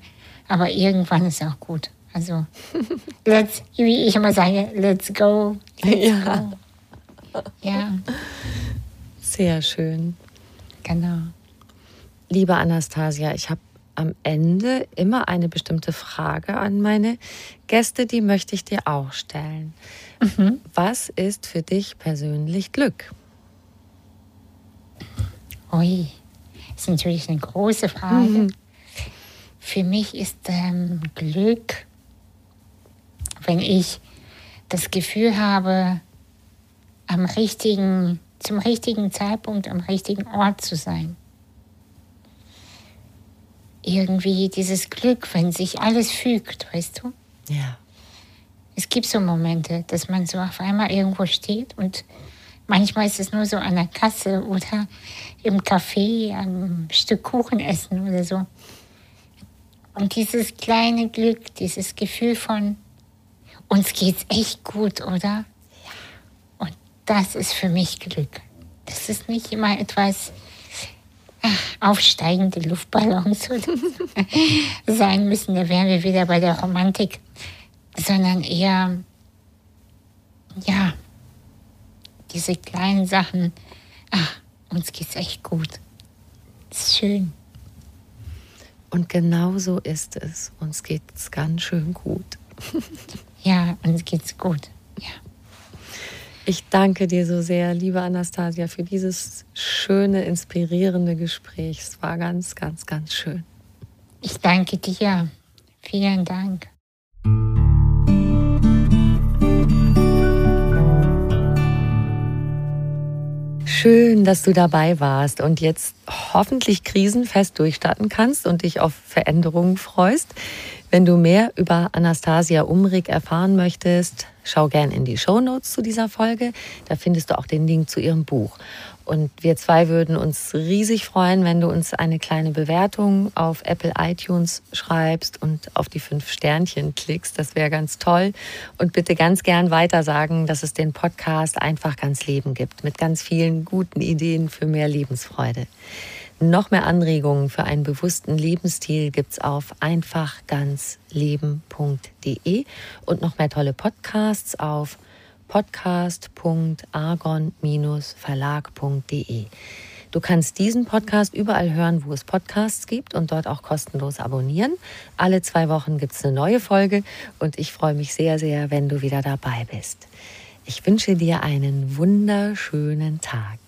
aber irgendwann ist auch gut. Also, let's, wie ich immer sage, let's go. Let's ja. Go. Ja. Sehr schön. Genau. Liebe Anastasia, ich habe am Ende immer eine bestimmte Frage an meine Gäste, die möchte ich dir auch stellen. Mhm. Was ist für dich persönlich Glück? Ui, ist natürlich eine große Frage. Mhm. Für mich ist ähm, Glück, wenn ich das Gefühl habe, am richtigen, zum richtigen Zeitpunkt am richtigen Ort zu sein irgendwie dieses Glück, wenn sich alles fügt, weißt du? Ja. Es gibt so Momente, dass man so auf einmal irgendwo steht und Manchmal ist es nur so an der Kasse oder im Café ein Stück Kuchen essen oder so. Und dieses kleine Glück, dieses Gefühl von, uns geht's echt gut, oder? Ja. Und das ist für mich Glück. Das ist nicht immer etwas ach, aufsteigende Luftballons sein müssen. Da wären wir wieder bei der Romantik, sondern eher, ja, diese kleinen Sachen. Ach, uns geht's echt gut. Das ist schön. Und genau so ist es. Uns geht's ganz schön gut. ja, uns geht's gut. Ja. Ich danke dir so sehr, liebe Anastasia, für dieses schöne, inspirierende Gespräch. Es war ganz, ganz, ganz schön. Ich danke dir. Vielen Dank. Schön, dass du dabei warst und jetzt hoffentlich krisenfest durchstarten kannst und dich auf Veränderungen freust. Wenn du mehr über Anastasia Umrig erfahren möchtest, schau gern in die Show Notes zu dieser Folge. Da findest du auch den Link zu ihrem Buch. Und wir zwei würden uns riesig freuen, wenn du uns eine kleine Bewertung auf Apple iTunes schreibst und auf die fünf Sternchen klickst. Das wäre ganz toll. Und bitte ganz gern weiter sagen, dass es den Podcast einfach ganz Leben gibt mit ganz vielen guten Ideen für mehr Lebensfreude. Noch mehr Anregungen für einen bewussten Lebensstil gibt's auf einfachganzleben.de und noch mehr tolle Podcasts auf podcast.argon-verlag.de. Du kannst diesen Podcast überall hören, wo es Podcasts gibt und dort auch kostenlos abonnieren. Alle zwei Wochen gibt es eine neue Folge und ich freue mich sehr, sehr, wenn du wieder dabei bist. Ich wünsche dir einen wunderschönen Tag.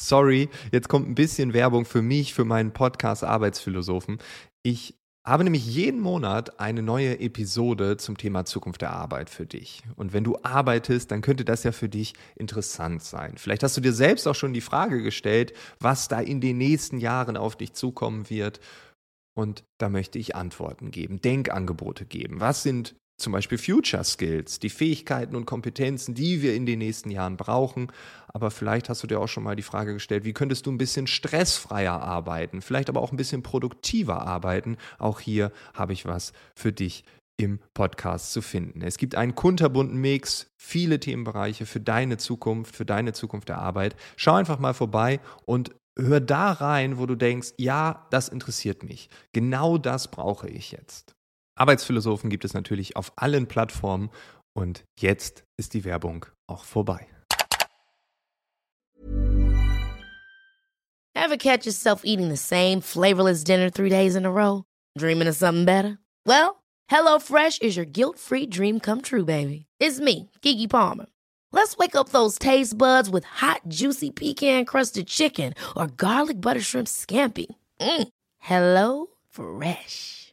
Sorry, jetzt kommt ein bisschen Werbung für mich, für meinen Podcast Arbeitsphilosophen. Ich habe nämlich jeden Monat eine neue Episode zum Thema Zukunft der Arbeit für dich. Und wenn du arbeitest, dann könnte das ja für dich interessant sein. Vielleicht hast du dir selbst auch schon die Frage gestellt, was da in den nächsten Jahren auf dich zukommen wird. Und da möchte ich Antworten geben, Denkangebote geben. Was sind zum Beispiel Future Skills, die Fähigkeiten und Kompetenzen, die wir in den nächsten Jahren brauchen. Aber vielleicht hast du dir auch schon mal die Frage gestellt, wie könntest du ein bisschen stressfreier arbeiten, vielleicht aber auch ein bisschen produktiver arbeiten. Auch hier habe ich was für dich im Podcast zu finden. Es gibt einen kunterbunten Mix, viele Themenbereiche für deine Zukunft, für deine Zukunft der Arbeit. Schau einfach mal vorbei und hör da rein, wo du denkst, ja, das interessiert mich. Genau das brauche ich jetzt. Arbeitsphilosophen gibt es natürlich auf allen Plattformen und jetzt ist die Werbung auch vorbei. Ever catch yourself eating the same flavorless dinner three days in a row? Dreaming of something better? Well, HelloFresh is your guilt-free dream come true, baby. It's me, Kiki Palmer. Let's wake up those taste buds with hot, juicy pecan-crusted chicken or garlic butter shrimp scampi. Mm. Hello Fresh.